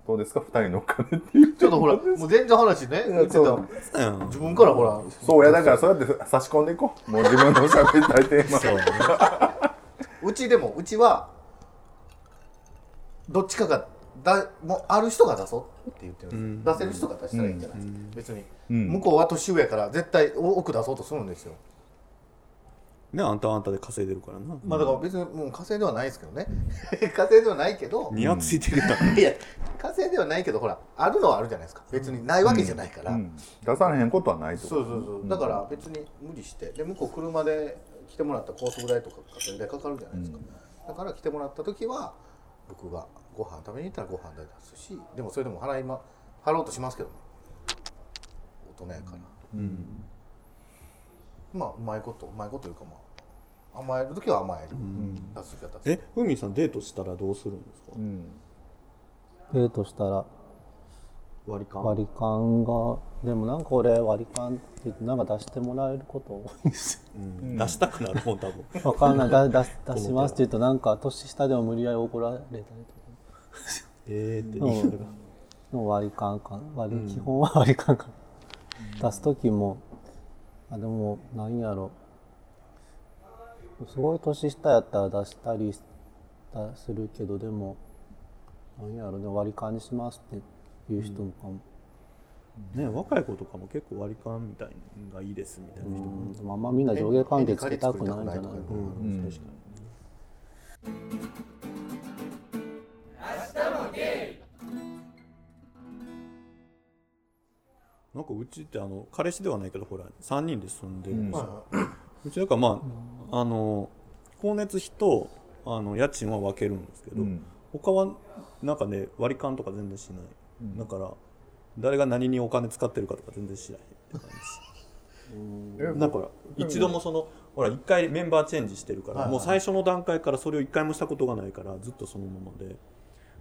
どうですか？二人のお金っていう。ちょっとほら もう全然話ね。言ってた。そう。うん。自分からほらそうやだからそうやって差し込んでいこう。もう自分の喋りたいテーマ。そう うちでもうちはどっちかがだもうある人が出そうって言ってるんです、出せる人が出したらいいんじゃないですか、別に、うん。向こうは年上やから絶対多く出そうとするんですよ、ねあんたはあんたで稼いでるからな。まあだから別にもう稼いではないですけどね。稼いではないけど。ニヤついてるやん。いや稼いではないけどほらあるのはあるじゃないですか。別にないわけじゃないから、うん。出されへんことはないと。そうそうそう。だから別に無理して。で向こう車で来てもらった高速代とかガソリン代かかるじゃないですか、だから来てもらった時は僕がご飯食べに行ったらご飯代出すしでもそれでも払いま払おうとしますけどね。大人やから、まあうまいことうまいこというかまあ甘える時は甘える、出す時は出すえふみさんデートしたらどうするんですか？うん。デートしたら割り勘？割り勘がでもなんか俺割り勘って言ってなんか出してもらえること多いんですよ。うん。出したくなるもん多分。わかんない。だ出し 出しますって言うとなんか年下でも無理やり怒られたりとか。ええって。のの割り勘か割り、基本は割り勘か出す時もあでもなんやろすごい年下やったら出したりしたするけどでもなんやろね割り勘にしますっていう人もかも、ね若い子とかも結構割り勘みたいのがいいですみたいな人も。うん。でもあんまみんな上下関係つけたくないんじゃないかな、うん。確かに。なんかうちってあの彼氏ではないけどほら3人で住んでるんですよ、まうちだからまあ、あの光熱費とあの家賃は分けるんですけど、うん。他はなんかね割り勘とか全然しない、だから誰が何にお金使ってるかとか全然知らへんって感じ。えだから一度もそのほら一回メンバーチェンジしてるから、はいはい。もう最初の段階からそれを一回もしたことがないからずっとそのままで。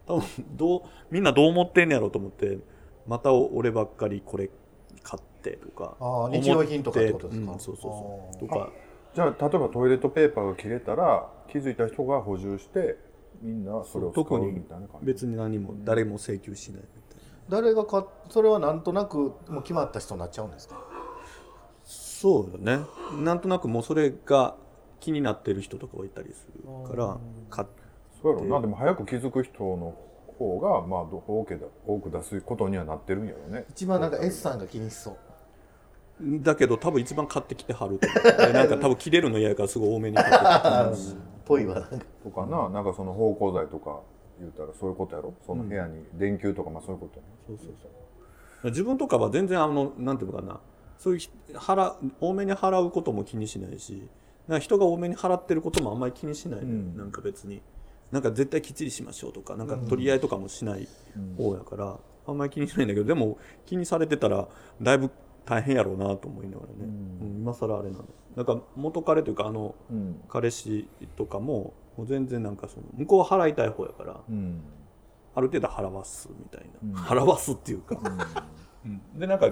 多分どうみんなどう思ってんねやろうと思ってまた俺ばっかりこれ買ってとかあー思って日用品とかってことですか？うんそうそうそう。とか。じゃあ例えばトイレットペーパーが切れたら気づいた人が補充してみんなそれを使う特にみたいな感じ？別に何も誰も請求しないみたいな。誰がかそれはなんとなくもう決まった人になっちゃうんですか？そうだね。なんとなくもうそれが気になってる人とかはいたりするから買っそうやろな。でも早く気づく人の方がまあど多けだ多く出すことにはなってるんやろね。一番なんか S さんが気にしそうだけど多分一番買ってきてはると思う。で なんか多分切れるの嫌やからすごい多めに買ってきてはるしぽいわなんかとかな。なんかその芳香剤とか言うたらそういうことやろ？その部屋に電球とかまあそういうことやね。そうそうそう。自分とかは全然あのなんていうのかな。そういうひ払多めに払うことも気にしないし。なんか人が多めに払ってることもあんまり気にしない。のよ、うん。なんか別に。なんか絶対きっちりしましょうとか。なんか取り合いとかもしない方やから、あんまり気にしないんだけど。でも気にされてたらだいぶ大変やろうなと思いながらね、うん。今更あれなの。なんか元彼というかあのうん。彼氏とかももう全然なんかその向こうは払いたい方やから、うん。ある程度払わすみたいな、払わすっていうか、うん。でなんか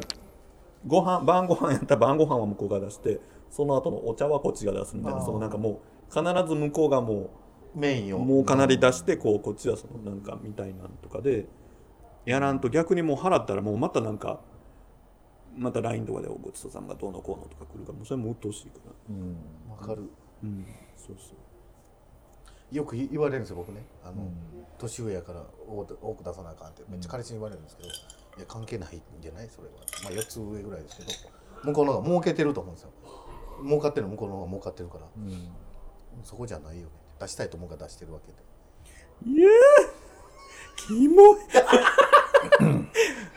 ご飯晩ご飯やったら晩ご飯は向こうが出してその後のお茶はこっちが出すみたいな。そのなんかもう必ず向こうがもうメインを。もうかなり出してこうこっちはそのなんかみたいなんとかでやらんと逆にもう払ったらもうまたなんかまた LINE とかでごちそうさんがどうのこうのとか来るからもうそれも鬱陶しいから、わかる。うん、そうそう。よく言われるんですよ僕ね。あの、年上やから多く多く出さなあかんってめっちゃ彼氏に言われるんですけど、いや関係ないんじゃない？それは。まあ4つ上ぐらいですけど向こうの方が儲けてると思うんですよ。儲かってるの向こうの方が儲かってるから、そこじゃないよね。出したいと思うから出してるわけで。いやーキモい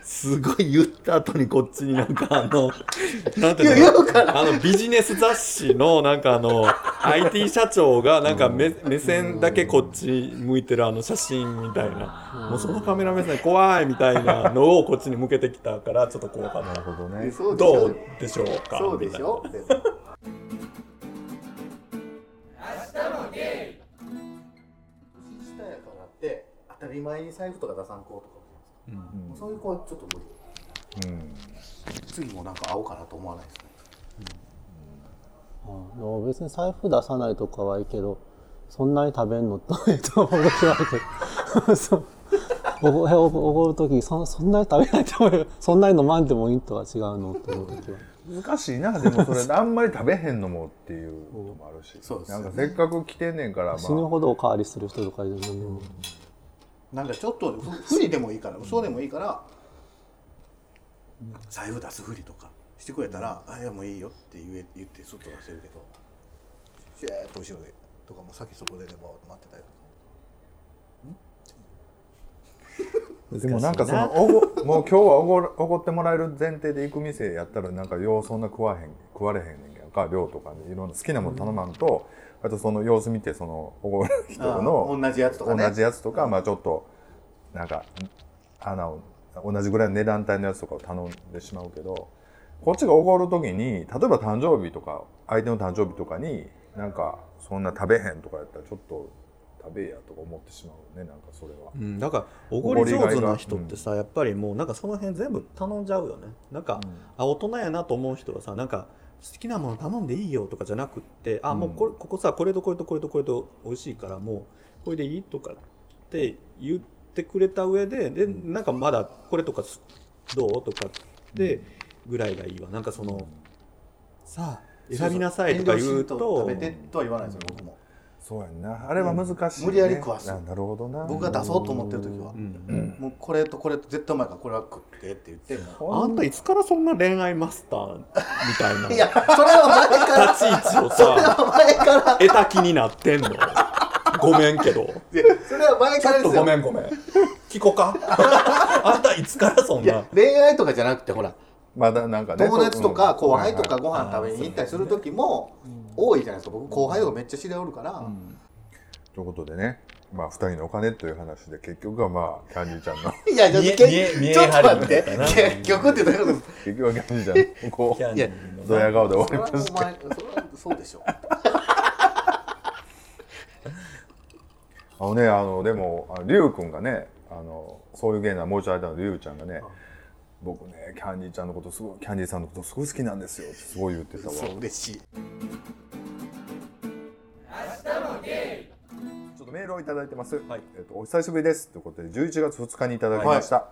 すごい言った後にこっちになんかあの なんていうの？あのビジネス雑誌のなんかあの IT 社長がなんか目目線だけこっち向いてるあの写真みたいな。もうそのカメラ目線怖いみたいなのをこっちに向けてきたからちょっと怖かった。なるほどね。どうでしょうか？そうでしょ？で年下やからって当たり前に財布とか出さん子とかじゃないですか、そういう子はちょっと無理。うん。次もなんか会おうかなと思わないですね。あでも別に財布出さないとかはいいけどそんなに食べんの？とえっと思う時はあるけどそうおごる時そそんなに食べないと思うよ。そんなに飲まんでもいいとは違うのと思う時は。難しいな。でもそれ あんまり食べへんのもっていうのもあるし。そうですよね。なんかせっかく来てんねんからま死ぬあほどおかわりする人とかいるのに、なんかちょっとふ不利でもいいから嘘でもいいから財布出すふりとかしてくれたら「あいやもういいよ」って言え言って外出せるけどシューッと後ろでとかもさっきそこでレバーを待ってたよでもなんかそのおごもう今日はおごるおごってもらえる前提で行く店やったらなんかようそんな食わへん食われへんねんやんか量とかでいろんな好きなもの頼まんと、あとその様子見てそのおごる人の同じやつとかね。同じやつとか、まあちょっとなんか穴を同じぐらいの値段帯のやつとかを頼んでしまうけどこっちがおごる時に例えば誕生日とか相手の誕生日とかになんかそんな食べへんとかやったらちょっと食べやとか思ってしまうねなんかそれは。うん、だからおごり上手な人ってさ、やっぱりもうなんかその辺全部頼んじゃうよね。なんか、あ大人やなと思う人はさなんか好きなもの頼んでいいよとかじゃなくってあもうこれここさこれとこれとこれとこれと美味しいからもうこれでいいとかって言ってくれた上ででなんかまだこれとかすどうとかってぐらいがいいわ。なんかそのさあ選びなさいとか言うと食べてとは言わないですよ僕もそうやんな。あれは難しい、ね。無理やり食わす。ななるほどな。僕が出そうと思ってる時は、もうこれとこれと絶対うまいからこれは食ってって言ってもあんたいつからそんな恋愛マスターみたいなういやそれは前から。立ち位置をさ前から。得た気になってんの？ごめんけど。いやそれは前ちょっとからですよ。ごめんごめん。聞こうか？あんたいつからそんな？恋愛とかじゃなくてほら。まだなんかね友達とか後輩とかうんご飯食べに行ったりする時も多いじゃないですか。僕後輩とかめっちゃ知り合いおるから、ということでね。まあ2人のお金という話で結局はまあキャンディーちゃんの。いやちょっと待って。結局ってどういうことですか？結局はキャンディーちゃんのこうドヤ顔でそ終わりました。れはお前それはそうでしょ。あのねあのでもあのリュウ君がねあのそういう芸なもう一度間のリュウちゃんがね僕ねキャンディーちゃんのことすごいキャンディーさんのことすごい好きなんですよってすごい言ってたわそう嬉しいちょっとメールをいただいてます。はいえっとお久しぶりですということで11月2日にいただきました。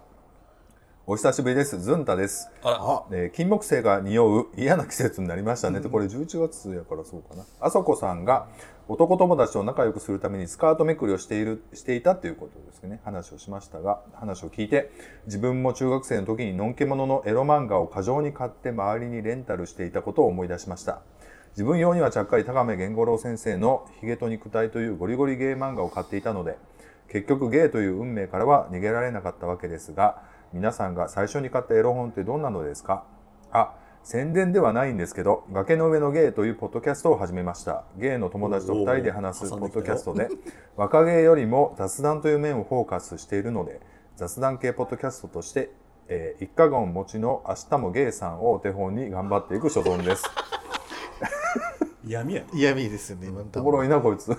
お久しぶりです。ズンタです。あらあえー金木犀が匂う嫌な季節になりましたねとこれ11月やからそうかな。あそこさんが男友達と仲良くするためにスカートめくりをしているしていたということですね。話をしましたが話を聞いて自分も中学生の時にのんけもののエロ漫画を過剰に買って周りにレンタルしていたことを思い出しました。自分用にはちゃっかり高目源五郎先生の「ヒゲと肉体」というゴリゴリゲー漫画を買っていたので結局ゲイという運命からは逃げられなかったわけですが皆さんが最初に買ったエロ本ってどんなのですか？あ宣伝ではないんですけど崖の上のゲイというポッドキャストを始めました。ゲイの友達と2人で話すポッドキャストで若芸よりも雑談という面をフォーカスしているので雑談系ポッドキャストとして、えー一家言持ちの明日もゲイさんをお手本に頑張っていく所存です。嫌味や。嫌味ですよね今のおもろいなこいつ。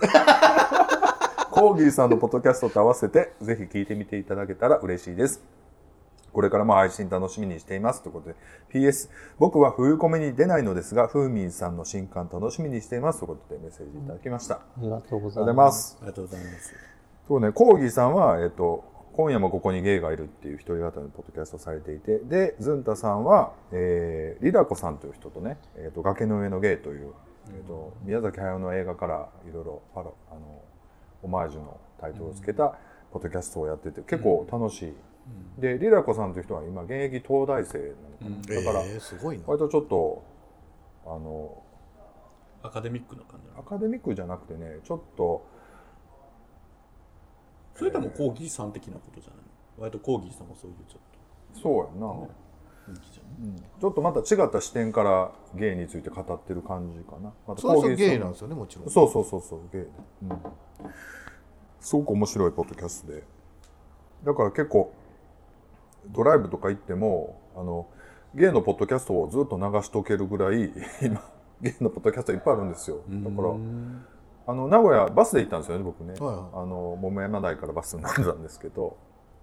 コーギーさんのポッドキャストと合わせてぜひ聞いてみていただけたら嬉しいですこれからも配信楽しみにしていますということで PS 僕は冬コメに出ないのですがふーみんさんの新刊楽しみにしていますということでメッセージいただきました、あありがとうございま。ますすありがとうございますそうねコーギーさんはえっ、と今夜もここにゲイがいるっていう一人語りのポッドキャストをされていてでズンタさんは、えーリラコさんという人とね「えー、と崖の上のゲイ」という、えー、と宮崎駿の映画からいろいろあのオマージュのタイトルをつけたポッドキャストをやってて結構楽しい、でリラコさんという人は今現役東大生なのかな、だからえーすごいな。割とちょっとあのアカデミックな感じアカデミックじゃなくてねちょっとそれともコーギーさん的なことじゃないの？割とコーギーさんもそういうちょっそうやな、と雰囲気じゃないちょっとまた違った視点からゲイについて語ってる感じかな。またそうそうコーギーさゲイなんですよねもちろん。そうそうそうそうゲイで、うん。すごく面白いポッドキャストで。だから結構ドライブとか行ってもあのゲイのポッドキャストをずっと流しとけるぐらい 今ゲイのポッドキャストいっぱいあるんですよ。だからあの名古屋バスで行ったんですよね僕ね。はいはい。あの桃山台からバスに乗ってたんですけど。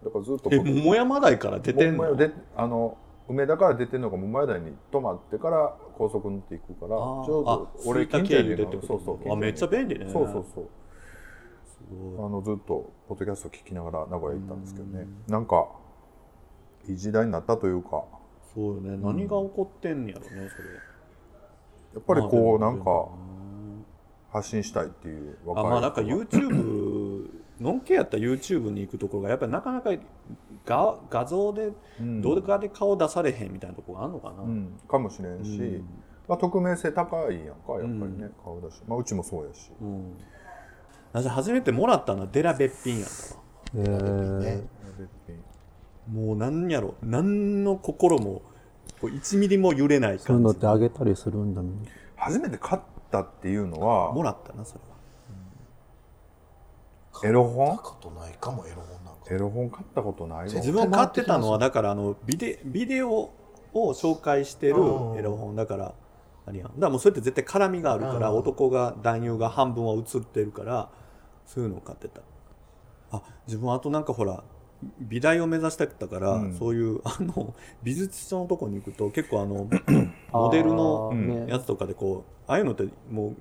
だからずっとえ桃山台から出てんの？であの梅田から出てるのが桃山台に泊まってから高速乗っていくからちょうどあ俺吹田経由でそうそうあめっちゃ便利ね。そうそうそう。あのずっとポッドキャスト聞きながら名古屋行ったんですけどね。なんかいい時代になったというか。そうよね。何が起こってんねやろねそれ。やっぱりこうまあなんか発信したいっていう若いあまあなんか YouTube のんけやったら YouTube に行くところがやっぱりなかなか画画像でうん。動画で顔出されへんみたいなところがあるのかな、うん。かもしれんし、うん。まあ、匿名性高いやんかやっぱりね、顔だし、まあ、うちもそうやし、うん。私初めてもらったのはデラべっぴんやったわ。えー。ねもうなんやろ。何の心もこう1ミリも揺れないそういうの感じってあげたりするんだね。初めて買ったっていうのはもらったなそれは。エロ本？買ったことないかもエロ本なんか。エロ本買ったことないわ自分が買ってたのはだからあのビデビデオを紹介してるうん。エロ本。だからあれやん。だからもうそれって絶対絡みがあるからうん。男が男優が半分は映ってるからそういうのを買ってた。あ自分あとなんかほら美大を目指してたから、うん。そういうあの美術書のとこに行くと結構あの モデルのやつとかでこうああいうのってもう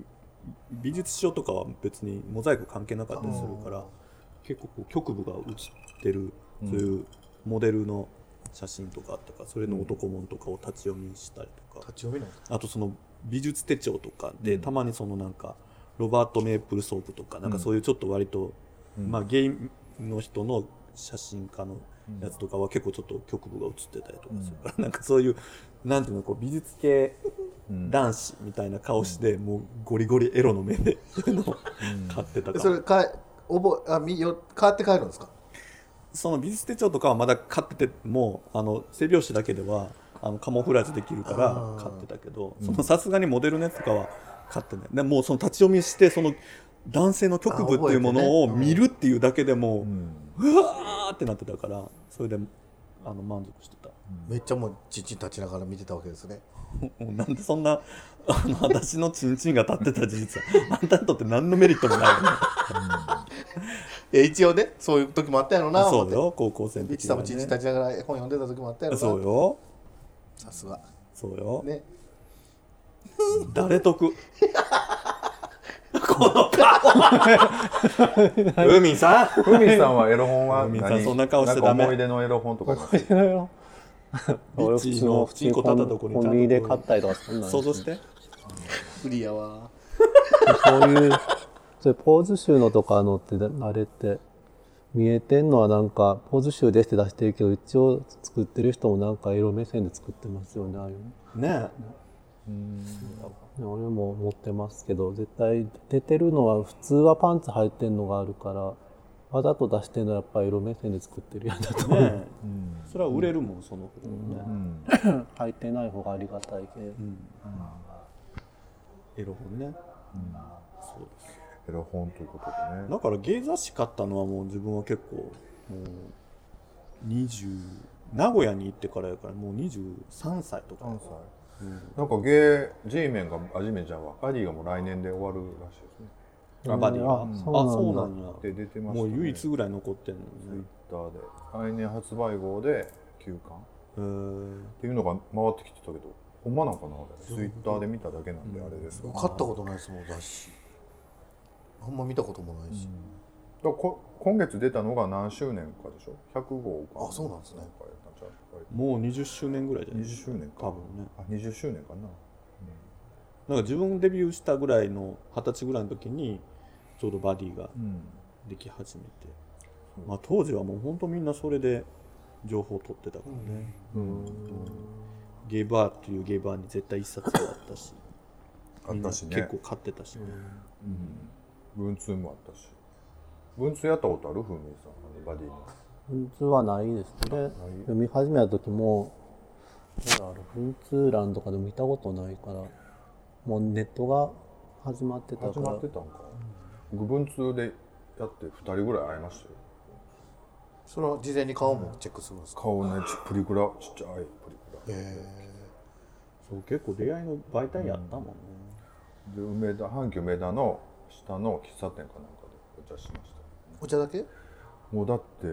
美術書とかは別にモザイク関係なかったりするから結構こう局部が写ってるそういうモデルの写真とかあったからそれの男物とかを立ち読みしたりとか。立ち読みなんあとその美術手帳とかでたまにそのなんかロバート・メープルソープとかなんかそういうちょっと割とまあゲイの人の写真家のやつとかは結構ちょっと局部が写ってたりとかするからなんかそういうなんていうのこう美術系男子みたいな顔してもうゴリゴリエロの目で そういうのを買ってたか。そられか覚えあみよ変わって帰るんですか？その美術手帳とかはまだ買っててもあの背表紙だけではあのカモフラージュできるから買ってたけどそのさすがにモデルのやつとかは買ってない。でもうその立ち読みしてその男性の局部っていうものを見るっていうだけでもううわーってなってたからそれであの満足してた。めっちゃもうちんちん立ちながら見てたわけですね。なんでそんな あの私のチンチンが立ってた事実は。あんたにとって何のメリットもない。よねいや一応ねそういう時もあったやろなそうよ高校生の時はチさんもちんちん立ちながら本読んでた時もあったやろな。そうよ。さすが。そうよ、ね。誰得この顔海さん？ふみさんはエロ本はふみさん何？そんな顔しちゃダメ。なんか思い出のエロ本とかビッチのチンコ立ったとこにコンビニで買ったりとかそんなん想像して。不利やわそういうそういうポーズ集のとかのってあれって見えてんのはなんかポーズ集ですって出してるけど一応作ってる人もなんか色目線で作ってますよねああいうの。ねね俺も持ってますけど絶対出てるのは普通はパンツ履いてんのがあるからわざと出してるのはやっぱり色目線で作ってるやんだと思う、ねそれは売れるもんその子ね、履いてない方がありがたいけど、エロ本ね、そうです。エロ本ということでね。だから芸雑誌買ったのはもう自分は結構もう20名古屋に行ってからやからもう23歳とか3歳なんかゲー G メンがあジメンちゃんはアディがもう来年で終わるらしいですね。あバディがああそうなんやで出てましたもねう唯一ぐらい残ってんのツイッね。ターで来年発売号で休刊。っていうのが回ってきてたけどほんまなんかなあれ。ツイッターで見ただけなんであれですが、買ったことないですもん雑誌。あんま見たこともないし、だからこ今月出たのが何周年かでしょ？100号かあそうなんですね。もう20周年ぐらいじゃない？20周年か。多分ね。あ20周年かな。なんか自分デビューしたぐらいの二十歳ぐらいの時にちょうどバディがうん。でき始めて、まあ、当時はもう本当みんなそれで情報を取ってたからね、ゲイバーっていうゲイバーに絶対一冊があったし。あったしね。結構買ってたしね、文通もあったし文通やったことある？ふみさんあのバディの文通はないですね。読み始めた時もどうだろう文通欄とかで見たことないからもうネットが始まってた始から。まってたんか。僕文通でやって2人ぐらい会いましたよ。それは事前に顔もチェックするんですか、顔ねちプリクラちっちゃいプリクラ。そう結構出会いの媒体やったもんね、で梅田阪急梅田の下の喫茶店かなんかでお茶しましたお茶だけ？もうだって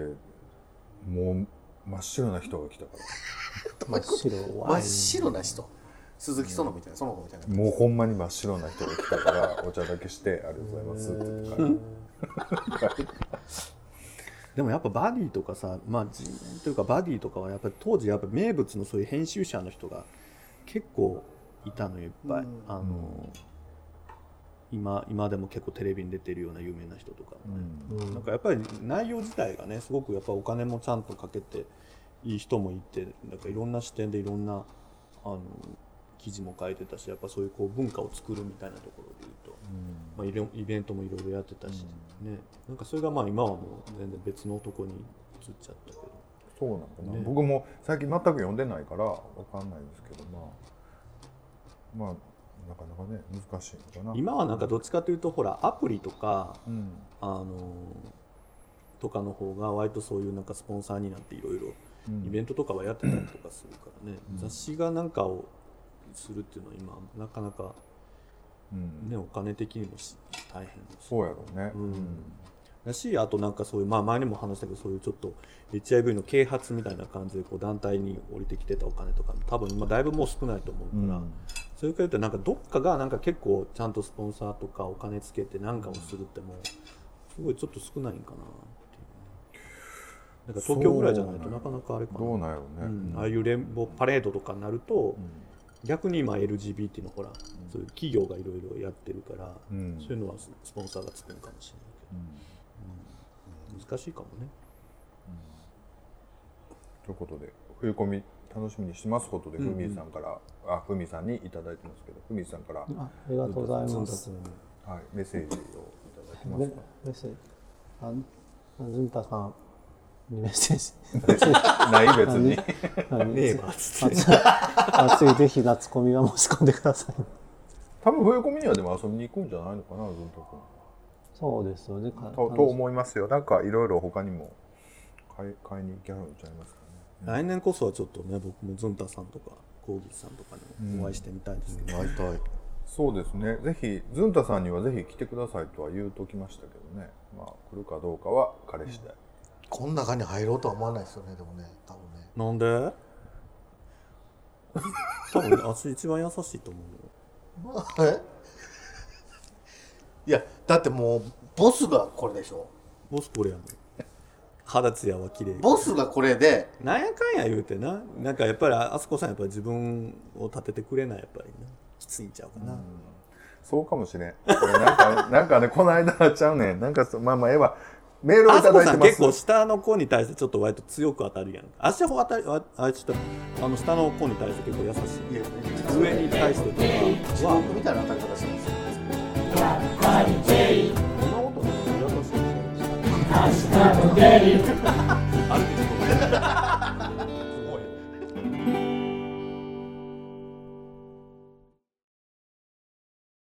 もう真っ白な人が来たから。真っ白真っ白な人？鈴木園みたいなその子みたいなもうほんまに真っ白な人が来たからお茶だけしてありがとうございます。って言ってでもやっぱバディとかさまあメンというかバディとかはやっぱり当時やっぱ名物のそういう編集者の人が結構いたのよいっぱい、あの今今でも結構テレビに出てるような有名な人とかもね、なんかやっぱり内容自体がねすごくやっぱお金もちゃんとかけていい人もいてなんかいろんな視点でいろんなあの記事も書いてたしやっぱそういうこう文化を作るみたいなところでいうと、まあ、いろイベントもいろいろやってたし、ね。なんかそれがまあ今はもう全然別のとこに移っちゃったけど。そうなんかな、僕も最近全く読んでないからわかんないんですけどまあまあなかなかね難しいのかな。今はなんかどっちかというとほらアプリとかうん。あのとかの方が割とそういうなんかスポンサーになっていろいろイベントとかはやってたりとかするからね、雑誌がなんかをするっていうのは今なかなかうん。ねお金的にもし大変です。そうやろうね、だしあとなんかそういうまあ前にも話したけどそういうちょっと HIV の啓発みたいな感じでこう団体に降りてきてたお金とかも多分今だいぶもう少ないと思うから、それから言うとなんかどっかがなんか結構ちゃんとスポンサーとかお金つけて何かをするってもうすごいちょっと少ないんかななんか東京ぐらいじゃないとなかなかあれかな。どうなんやろうね、うん。ああいう連邦パレードとかになると、逆に今 LGBT のほら、そういう企業がいろいろやってるから、ん。そういうのはススポンサーがつくのかもしれないけど、うん難しいかもね。ということで冬込み楽しみにしてますことで。ふみさんから、あふみさんにいただいてますけどふみさんから、あありがとうございます。はい、メッセージをいただきますメメッセージ。あ、ずんたさん、メッセージ。ない別に。ね暑い。ぜひ夏コミは申し込んでください。多分冬コミにはでも遊びに行くんじゃない。のかなずんとくんそうですよね。かとと思いますよ。なんかいろいろ他にも買い買いに行きはるんちゃいますかね。来年こそはちょっとね僕もズンタさんとかコーギーさんとかにもお会いしてみたいですけど、会いたい。そうですね。ぜひずんたさんにはぜひ来てくださいとは言うときましたけどね。まあ来るかどうかは彼次第、こん中に入ろうとは思わないですよねでもね。多分ね。なんで？多分私一番優しいと思うよ。え？いやだってもうボスがこれでしょ。ボスこれやねん。肌ツヤは綺麗。ボスがこれで。なんやかんや言うてな。なんかやっぱりあそこさんやっぱり自分を立ててくれないやっぱりな。きついんちゃうかな、そうかもしれん。これなんかなんかね この間ちゃうねん。なんかそまあまあええわ。メールをいただいてます。結構下の子に対してちょっと割と強く当たるやん足ほ当たりああちょっとあの下の子に対して結構優しい。いや上に対してとか地は獄みたいな当たり方してます明日のデリ